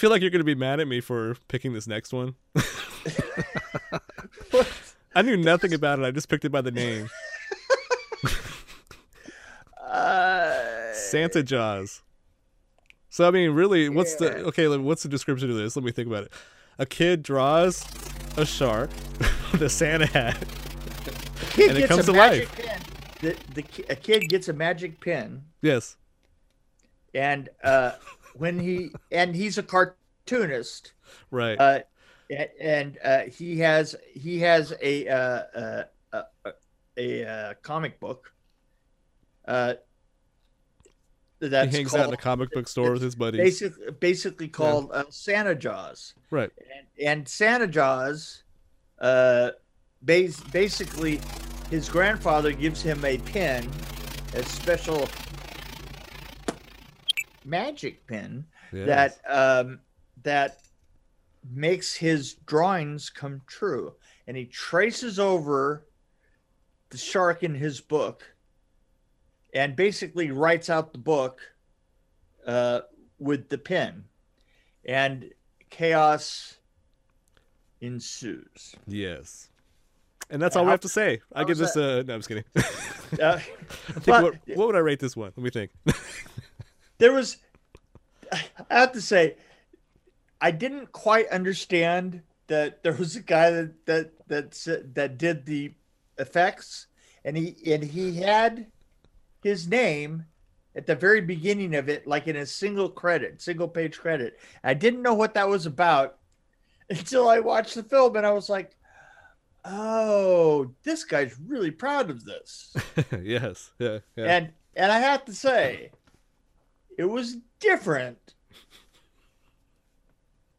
I feel like you're going to be mad at me for picking this next one. I knew nothing about it. I just picked it by the name. Uh, Santa Jaws. So I mean, really, what's the okay? What's the description of this? Let me think about it. A kid draws a shark with a Santa hat. And it gets comes a to magic life. pen. The, the a kid gets a magic pen, Yes. and uh, when he and he's a cartoonist, Right. uh, and uh, he has he has a uh, uh, uh, uh, a uh, comic book. Uh, that's he hangs out in a comic book store with his buddies. basically basically called uh, Santa Jaws. Right. and, and Santa Jaws, uh, bas- basically, his grandfather gives him a pen, a special magic pen Yes. that um, that makes his drawings come true, and he traces over the shark in his book, and basically writes out the book uh, with the pen, and chaos ensues. Yes. And that's all we have to say. I give this a no. I'm just kidding. Uh, I think but what, what would I rate this one? Let me think. there was, I have to say, I didn't quite understand that there was a guy that that that that did the effects, and he and he had his name at the very beginning of it, like in a single credit, single page credit. I didn't know what that was about until I watched the film, and I was like, "Oh, this guy's really proud of this." yes. Yeah. Yeah. and and I have to say, it was different.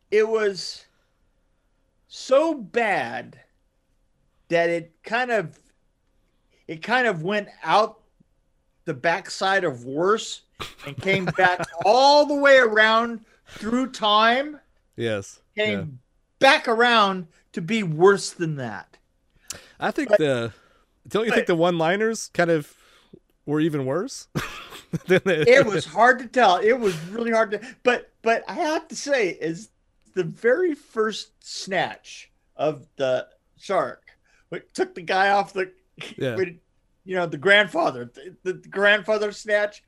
It was so bad that it kind of it kind of went out the backside of worse and came back all the way around through time, yes. came Yeah. back around to be worse than that. I think but- the don't you think the one-liners kind of were even worse? it was hard to tell. It was really hard to, but but I have to say, is the very first snatch of the shark, what took the guy off the, Yeah. you know, the grandfather, the, the grandfather snatch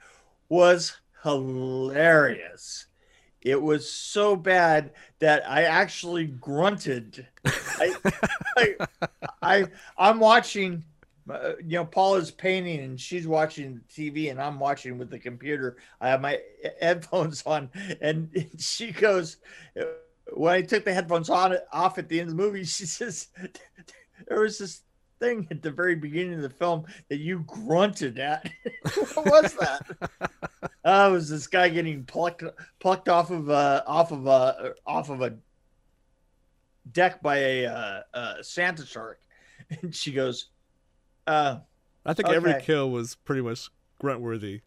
was hilarious. It was so bad that I actually grunted. I, I, I I'm watching you know, Paula's painting and she's watching TV and I'm watching with the computer. I have my headphones on and she goes, when I took the headphones on off at the end of the movie, she says, there was this thing at the very beginning of the film that you grunted at. what was that? Uh, it was this guy getting plucked plucked off of uh off of a off of a deck by a uh, uh, Santa shark, and she goes, uh, I think every kill was pretty much grunt worthy.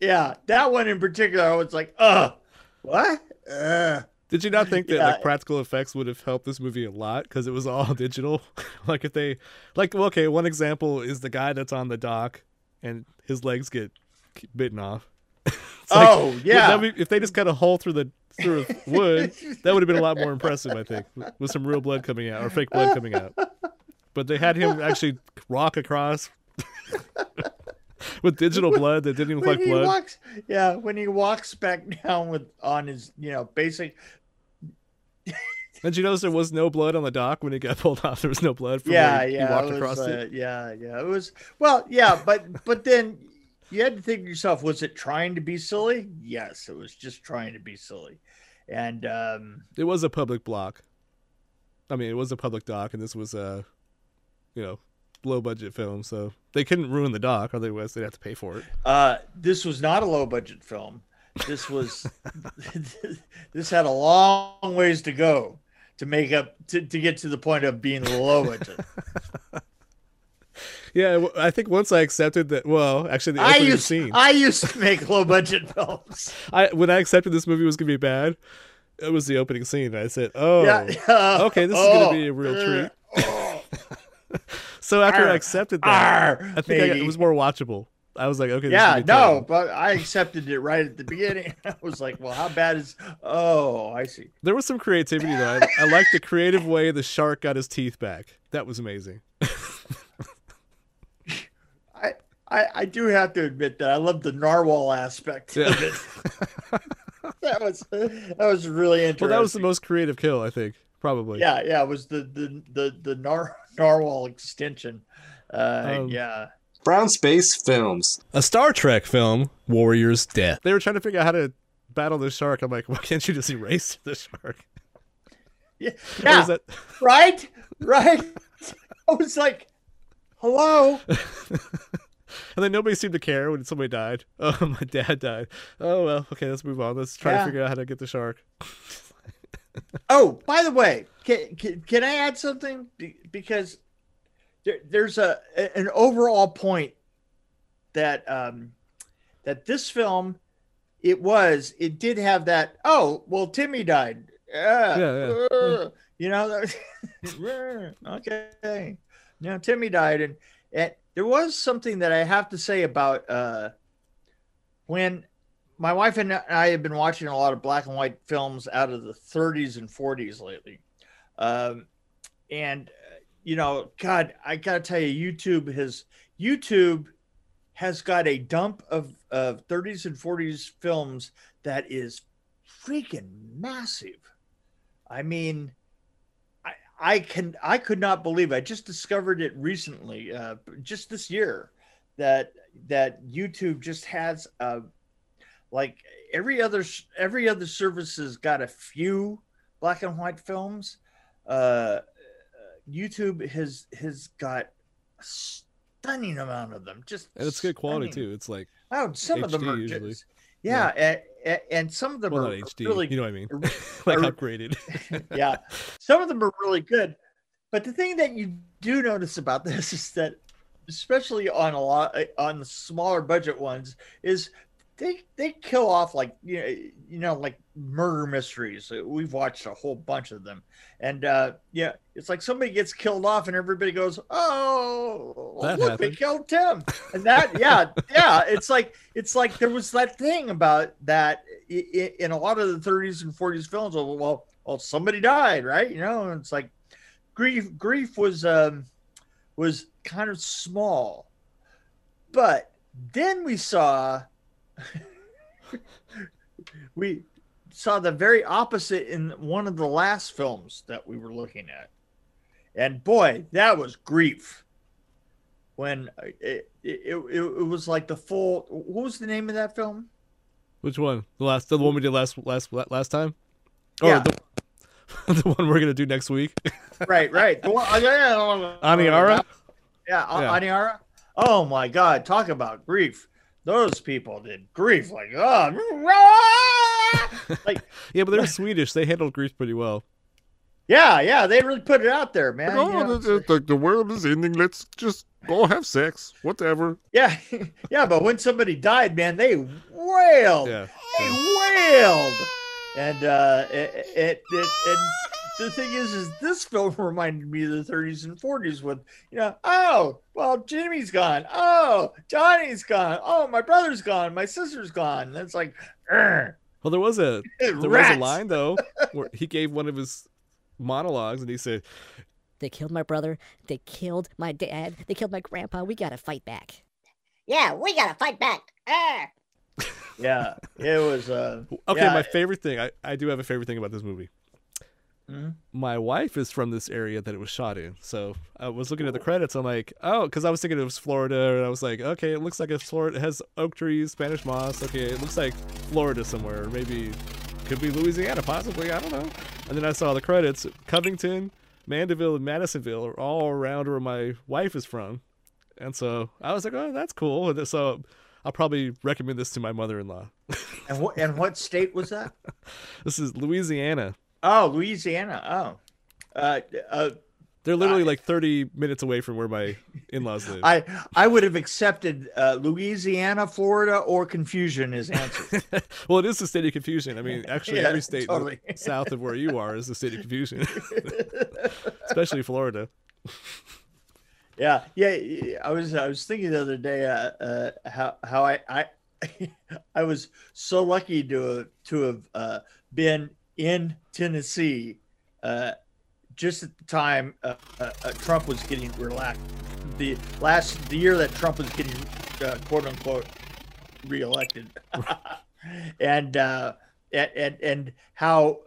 Yeah, that one in particular, I was like, uh, what? Uh, Did you not think that Yeah. like practical effects would have helped this movie a lot because it was all digital? like if they, like, well, okay, one example is the guy that's on the dock and his legs get bitten off. Like, oh, yeah. be- if they just cut a hole through the through wood, that would have been a lot more impressive, I think, with some real blood coming out or fake blood coming out. But they had him actually walk across with digital blood that didn't even look like blood. walks, yeah, when he walks back down with on his, you know, basic, Did you notice there was no blood on the dock when he got pulled off? There was no blood from yeah, he, yeah, he walked across it. uh, yeah, yeah, it was. Well, yeah, but but then you had to think to yourself, was it trying to be silly? Yes, it was just trying to be silly, and um, It was a public block. I mean, it was a public dock, and this was a, you know, low budget film, so they couldn't ruin the dock, otherwise they'd have to pay for it. Uh, this was not a low budget film. This was this had a long ways to go to make up to, to get to the point of being low budget. Yeah, I think once I accepted that. Well, actually, the I opening used scene. I used to make low budget films. I when I accepted this movie was gonna be bad, it was the opening scene. I said, "Oh, Yeah. okay, this is gonna Oh, be a real uh, treat." So after I accepted that, arr, I think I got, it was more watchable. I was like, okay, yeah, no, but I accepted it right at the beginning. I was like, well, how bad is? Oh, I see. There was some creativity though. I, I liked the creative way the shark got his teeth back. That was amazing. I, I, I do have to admit that I love the narwhal aspect Yeah. of it. that was that was really interesting. Well, that was the most creative kill, I think, probably. yeah, yeah. It was the the the the nar- narwhal extension. Uh, Um, yeah. Brown Space Films. A Star Trek film, Warrior's Death. They were trying to figure out how to battle the shark. I'm like, why can't you just erase the shark? Yeah, yeah. that- right, right. I was like, hello. and then nobody seemed to care when somebody died. Oh, my dad died. Oh well, okay, let's move on. Let's try Yeah. to figure out how to get the shark. Oh, by the way, can, can, can I add something? Be- Because there, there's a an overall point that um, that this film, it was it did have that. Oh, well, Timmy died. Yeah, Yeah, yeah, uh, you know. okay, now Timmy died, and and there was something that I have to say about uh, when my wife and I have been watching a lot of black and white films out of the 30s and 40s lately. Um, and uh, you know, God, I gotta tell you, YouTube has YouTube has got a dump of of 30s and 40s films that is freaking massive. I mean, I can I could not believe I just discovered it recently, uh, just this year, that that YouTube just has a like every other every other service has got a few black and white films uh youtube has has got a stunning amount of them just And it's good quality stunning. too. It's like oh some of them are usually. just yeah, And, and, and some of them well, are not HD. really you know what I mean? like are- upgraded. yeah some of them are really good but the thing that you do notice about this is that especially on a lot on the smaller budget ones is they they kill off like you know, you know like murder mysteries. We've watched a whole bunch of them. And uh yeah it's like somebody gets killed off and everybody goes oh That look happened. they killed tim and that yeah yeah it's like it's like there was that thing about that in a lot of the 30s and 40s films well well, well somebody died right? You know and it's like grief grief was um was kind of small. But then we saw we saw the very opposite in one of the last films that we were looking at and boy that was grief when uh, it it, it, it was like the full what was the name of that film Which one? The last, the one we did last last last time, or Yeah. the, the one we're gonna do next week? right right the one, yeah, Aniara? yeah, Yeah. Aniara oh my god talk about grief those people did grief like oh like Yeah, but they're Swedish. They handled grief pretty well. yeah yeah they really put it out there man oh, you know, the, the, the world is ending. Let's just go have sex. Whatever. yeah yeah but when somebody died man they wailed Yeah. they wailed and uh it, it, it and the thing is is this film reminded me of the 30s and 40s with you know oh well jimmy's gone oh johnny's gone oh my brother's gone my sister's gone and it's like "Urgh, Well, there was a there was a line though where he gave one of his monologues and he said, They killed my brother. They killed my dad. They killed my grandpa. We gotta fight back. Yeah, we gotta fight back. Ah. yeah it was uh "Okay, Yeah. my favorite thing. I I do have a favorite thing about this movie. Mhm. My wife is from this area that it was shot in, so I was looking at the credits. I'm like, oh, because I was thinking it was Florida, and I was like, okay, it looks like it's Florida. It has oak trees, Spanish moss. Okay, it looks like Florida somewhere, maybe could be Louisiana, possibly. I don't know. And then I saw the credits: Covington, Mandeville, and Madisonville are all around where my wife is from, and so I was like, oh, that's cool. And so I'll probably recommend this to my mother-in-law. and what and what state was that This is Louisiana. Oh louisiana oh uh, uh They're literally like 30 minutes away from where my in-laws live. I I would have accepted uh, Louisiana, Florida, or confusion as answers. well, it is the state of confusion. I mean, actually, Yeah, every state totally. south of where you are is the state of confusion, especially Florida. Yeah, yeah. I was I was thinking the other day uh, uh, how how I I I was so lucky to have, to have uh, been in Tennessee uh, just at the time uh, uh, uh, Trump was getting relaxed. The last the year that Trump was getting uh, quote unquote reelected, and uh, and and and how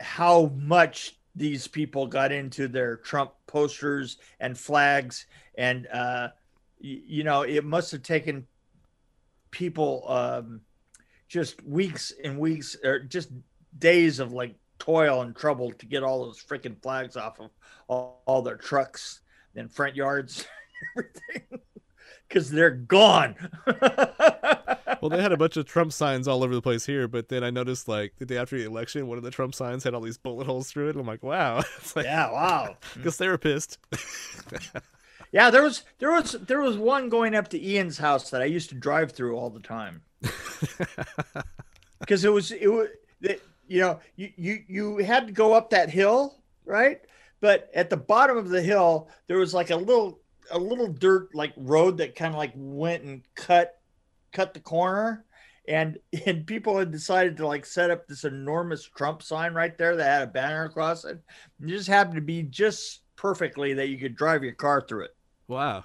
how much these people got into their Trump posters and flags, and uh, y- you know, it must have taken people um, just weeks and weeks, or just days of like toil and trouble to get all those freaking flags off of all, all their trucks and front yards, everything, because they're gone. Well, they had a bunch of Trump signs all over the place here, but then I noticed like the day after the election, one of the Trump signs had all these bullet holes through it. And I'm like, wow, it's like yeah, wow. because they were pissed. Yeah, there was there was there was one going up to Ian's house that I used to drive through all the time. Because it was it was that you know you, you you had to go up that hill, right? But at the bottom of the hill there was like a little a little dirt like road that kind of like went and cut cut the corner and and people had decided to like set up this enormous Trump sign right there that had a banner across it. And it just happened to be just perfectly that you could drive your car through it. wow.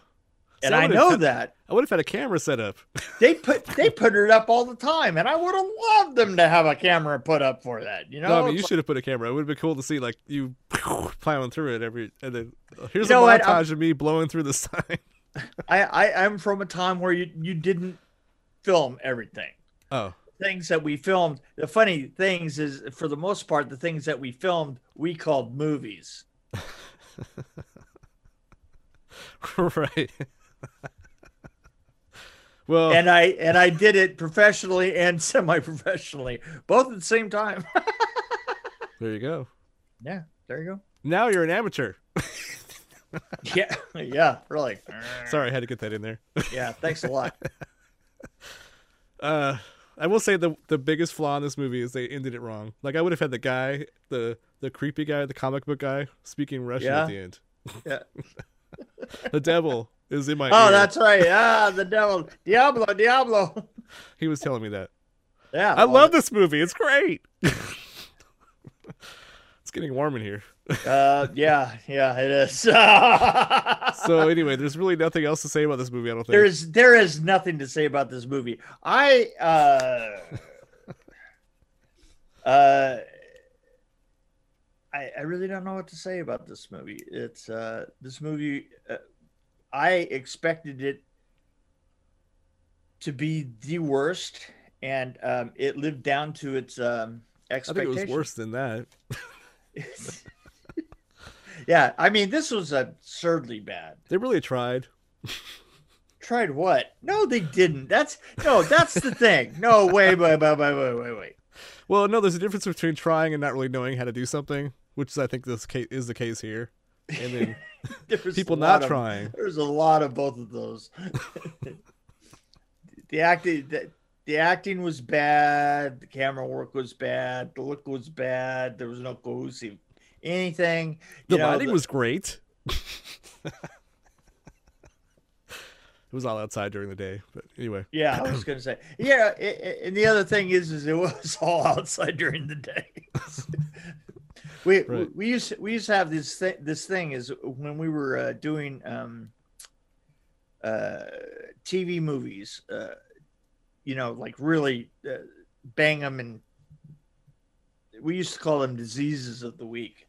And I know had- that I would have had a camera set up. they put they put it up all the time, and I would have loved them to have a camera put up for that. You know, no, I mean you should have put a camera. It would have been cool to see like you plowing through it every. And then uh, here's You know a montage of me blowing through the sign. I, I I'm from a time where you you didn't film everything. Oh, Things that we filmed. The funny things is, for the most part, the things that we filmed we called movies. right. well, and I and I did it professionally and semi-professionally, both at the same time. there you go. yeah, there you go. Now you're an amateur. Yeah, yeah, really. Sorry, I had to get that in there. Yeah, thanks a lot. Uh, I will say the the biggest flaw in this movie is they ended it wrong. Like I would have had the guy, the the creepy guy, the comic book guy, speaking Russian Yeah. at the end. Yeah. The devil is in my Oh, ear. that's right. Ah, the devil, Diablo, Diablo. He was telling me that. Yeah, I love this movie. It's great. it's getting warm in here. Uh, yeah, yeah, it is. So anyway, there's really nothing else to say about this movie. I don't think. there's there is nothing to say about this movie. I uh, uh, I I really don't know what to say about this movie. It's uh, this movie. Uh, I expected it to be the worst, and um, it lived down to its um, I think it was worse than that. yeah, I mean, this was absurdly bad. They really tried. Tried what? No, they didn't. That's no, that's the thing. No, wait, wait, wait, wait, wait, wait, wait. Well, no, there's a difference between trying and not really knowing how to do something, which is, I think this case is the case here. And then people not of- trying. There's a lot of both of those. the acting, the, the acting was bad. The camera work was bad. The look was bad. There was no cohesive anything. The know, lighting the- was great. it was all outside during the day, but anyway. Yeah, I was gonna say. Yeah, i- i- and the other thing is, is it was all outside during the day. We, Right. we used we used to have this thing. This thing is when we were uh, doing um, uh, TV movies. Uh, you know, like really uh, bang them, and we used to call them diseases of the week.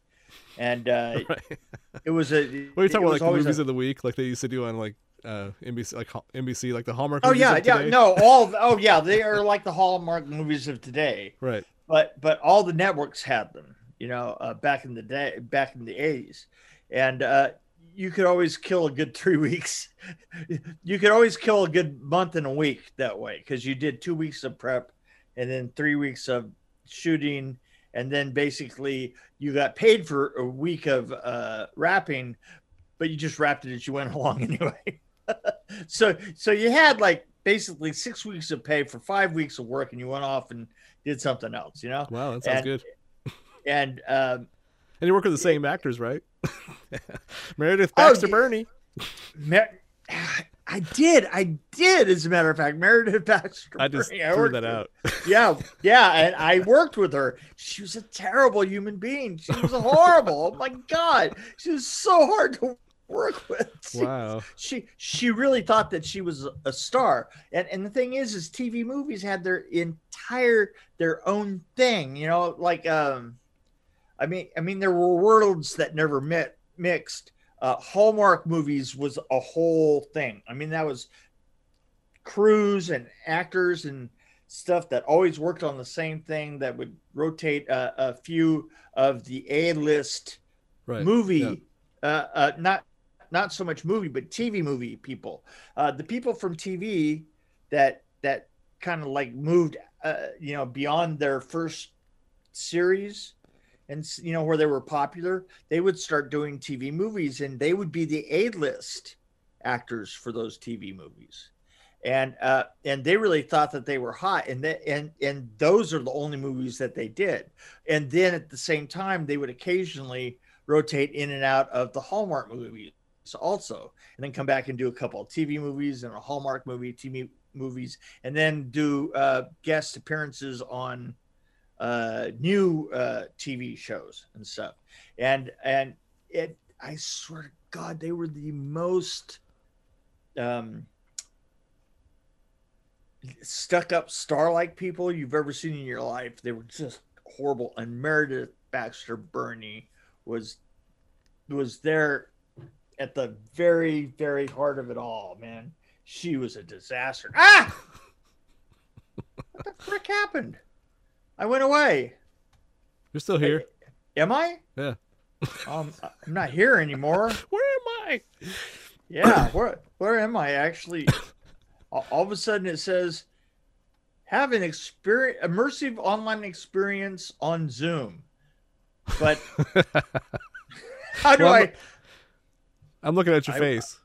And uh, Right. it was a. What are you talking about, like movies a- of the week, like they used to do on like uh NBC, like NBC, like the Hallmark. Oh movies yeah, yeah. No, all. Oh yeah, they are like the Hallmark movies of today. Right. but but all the networks had them you know uh, back in the day back in the 80s and uh you could always kill a good three weeks. You could always kill a good month and a week that way because you did two weeks of prep and then three weeks of shooting. And then basically you got paid for a week of uh wrapping but you just wrapped it as you went along anyway. So so you had like basically six weeks of pay for five weeks of work and you went off and did something else you know? Wow, that sounds And- good. And um And you work with the same actors, right? Meredith Oh, Baxter. Birney. Mer- I did, I did. As a matter of fact, Meredith Baxter. I just Birney, threw worked that with- out. Yeah, yeah, and I worked with her. She was a terrible human being. She was horrible. oh my god, she was so hard to work with. She- Wow. she she really thought that she was a star and and the thing is is tv movies had their entire their own thing you know like um i mean i mean there were worlds that never met mixed uh hallmark movies was a whole thing i mean that was crews and actors and stuff that always worked on the same thing that would rotate uh, a few of the a-list Right. movie yeah. uh, uh not not so much movie but tv movie people uh the people from tv that that kind of like moved uh you know beyond their first series and you know where they were popular they would start doing tv movies and they would be the a-list actors for those tv movies. And uh and they really thought that they were hot and that and and those are the only movies that they did. And then at the same time they would occasionally rotate in and out of the Hallmark movies also, and then come back and do a couple of TV movies and a Hallmark movie, TV movies, and then do uh, guest appearances on uh, new uh, TV shows and stuff. And and it, I swear to God, they were the most um, stuck up star like people you've ever seen in your life. They were just horrible. And Meredith Baxter Birney was was there at the very very heart of it all man she was a disaster ah what the frick happened i went away You're still here. am i Yeah. um i'm not here anymore Where am I? yeah where where am i actually all of a sudden it says have an experience immersive online experience on zoom but how do Well, i I'm- I'm looking at your I- face.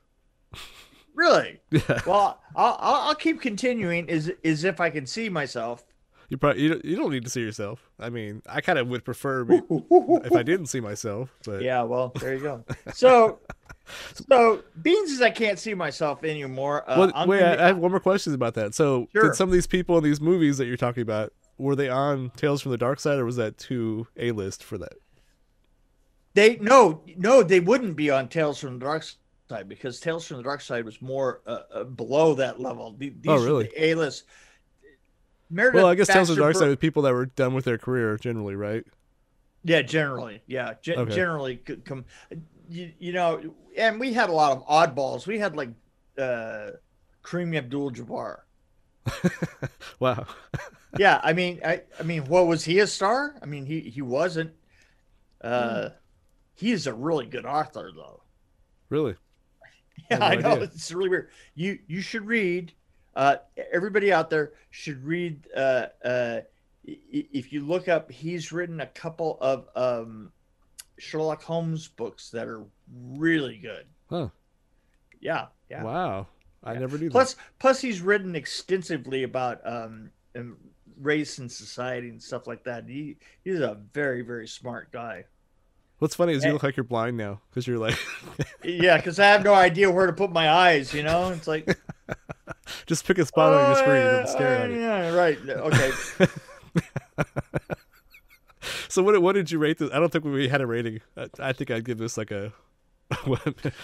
really Yeah. well I'll, I'll I'll keep continuing as as if i can see myself You probably you don't, you don't need to see yourself. I mean, I kind of would prefer be- if I didn't see myself, but yeah well there you go so so beans is i can't see myself anymore uh, Well, I'm wait, gonna- I, I have one more question about that. So, Sure. did some of these people in these movies that you're talking about were they on Tales from the Dark Side, or was that too a list for that? they no no they wouldn't be on tales from the dark side because tales from the dark side was more uh, uh, below that level these Oh, are really? the a-list Meredith Well, I guess Tales from the Dark Side with people that were done with their career generally, right? Yeah, generally, yeah, Ge- Okay. generally, come, you, you know, and we had a lot of oddballs. We had like uh, Kareem Abdul-Jabbar. Wow. Yeah, I mean, I, I mean, what was he a star? I mean, he he wasn't. Uh, he is a really good author, though. Really? Yeah, I I know idea. it's really weird. You you should read. Uh, everybody out there should read. Uh, uh, if you look up, he's written a couple of um, Sherlock Holmes books that are really good. Huh. Yeah, yeah. Wow. I Yeah. never knew that. Plus, plus he's written extensively about um, race and society and stuff like that. He he's a very very smart guy. What's funny is you look like you're blind now because you're like, Yeah, because I have no idea where to put my eyes. You know, it's like just pick a spot on your Oh, screen yeah, and stare oh, at it. Yeah, right. Okay. So what what did you rate this? I don't think we had a rating. I, I think I'd give this like a.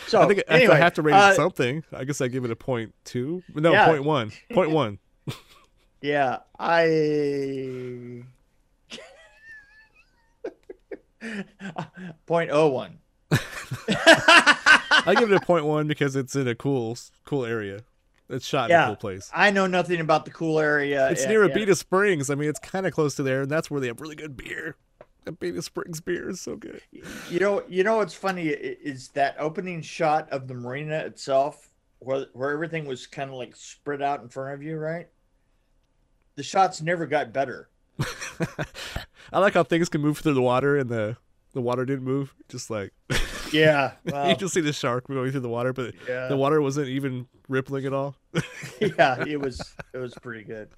So, I think anyway, I have to rate uh, it something. I guess I give it a point two. No, Yeah. point one. Point one. Yeah, I point oh one. I give it a point one because it's in a cool cool area. It's shot in a cool place. I know nothing about the cool area. It's Yeah, near yeah. Abita Springs. I mean, it's kind of close to there, and that's where they have really good beer. Abita Springs beer is so good. You know, you know what's funny is that opening shot of the marina itself, where where everything was kind of like spread out in front of you, right? The shots never got better. I like how things can move through the water, and the the water didn't move. Just like Yeah, you just see the shark going through the water, but yeah, the water wasn't even rippling at all. yeah, it was it was pretty good.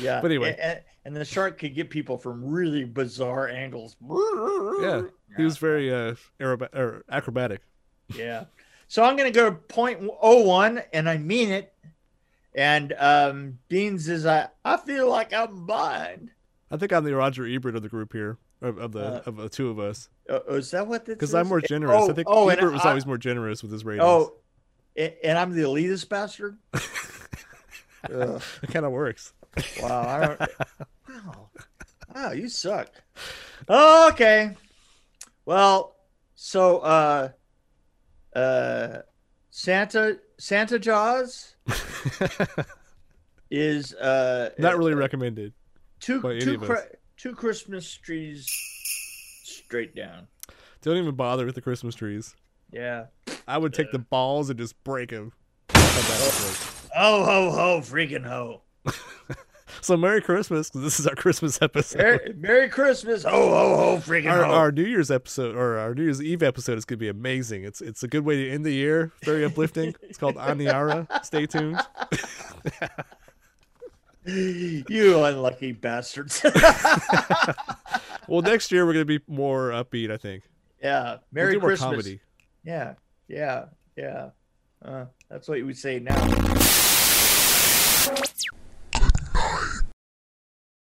Yeah, But anyway. and, and the shark could get people from really bizarre angles. Yeah, he was very uh aeroba- or acrobatic. yeah. So I'm going to go to point oh one, and I mean it. And um, Beans is I I feel like I'm blind. I think I'm the Roger Ebert of the group here, of, of the Uh, of the two of us, Uh, is that what this? because I'm more generous. Oh, I think oh, Ebert was I- always more generous with his ratings. Oh, and I'm the elitist bastard. It kind of works. Wow, I don't. wow, wow, you suck. Okay, well, so uh, uh, Santa Santa Jaws is uh Not really recommended. two two. Chri- two Christmas trees straight down. Don't even bother with the Christmas trees. Yeah. I would take the balls and just break them. Oh ho ho, freaking ho! So Merry Christmas, 'cause this is our Christmas episode. Merry, Merry Christmas! Ho ho ho, freaking Our, ho! our New Year's episode or our New Year's Eve episode is gonna be amazing. It's it's a good way to end the year. Very uplifting. It's called Aniara. Stay tuned. you unlucky bastards. Well, next year we're gonna be more upbeat. I think. yeah. We'll Merry more Christmas. comedy. Yeah. Yeah. Yeah. Uh, that's what we say now.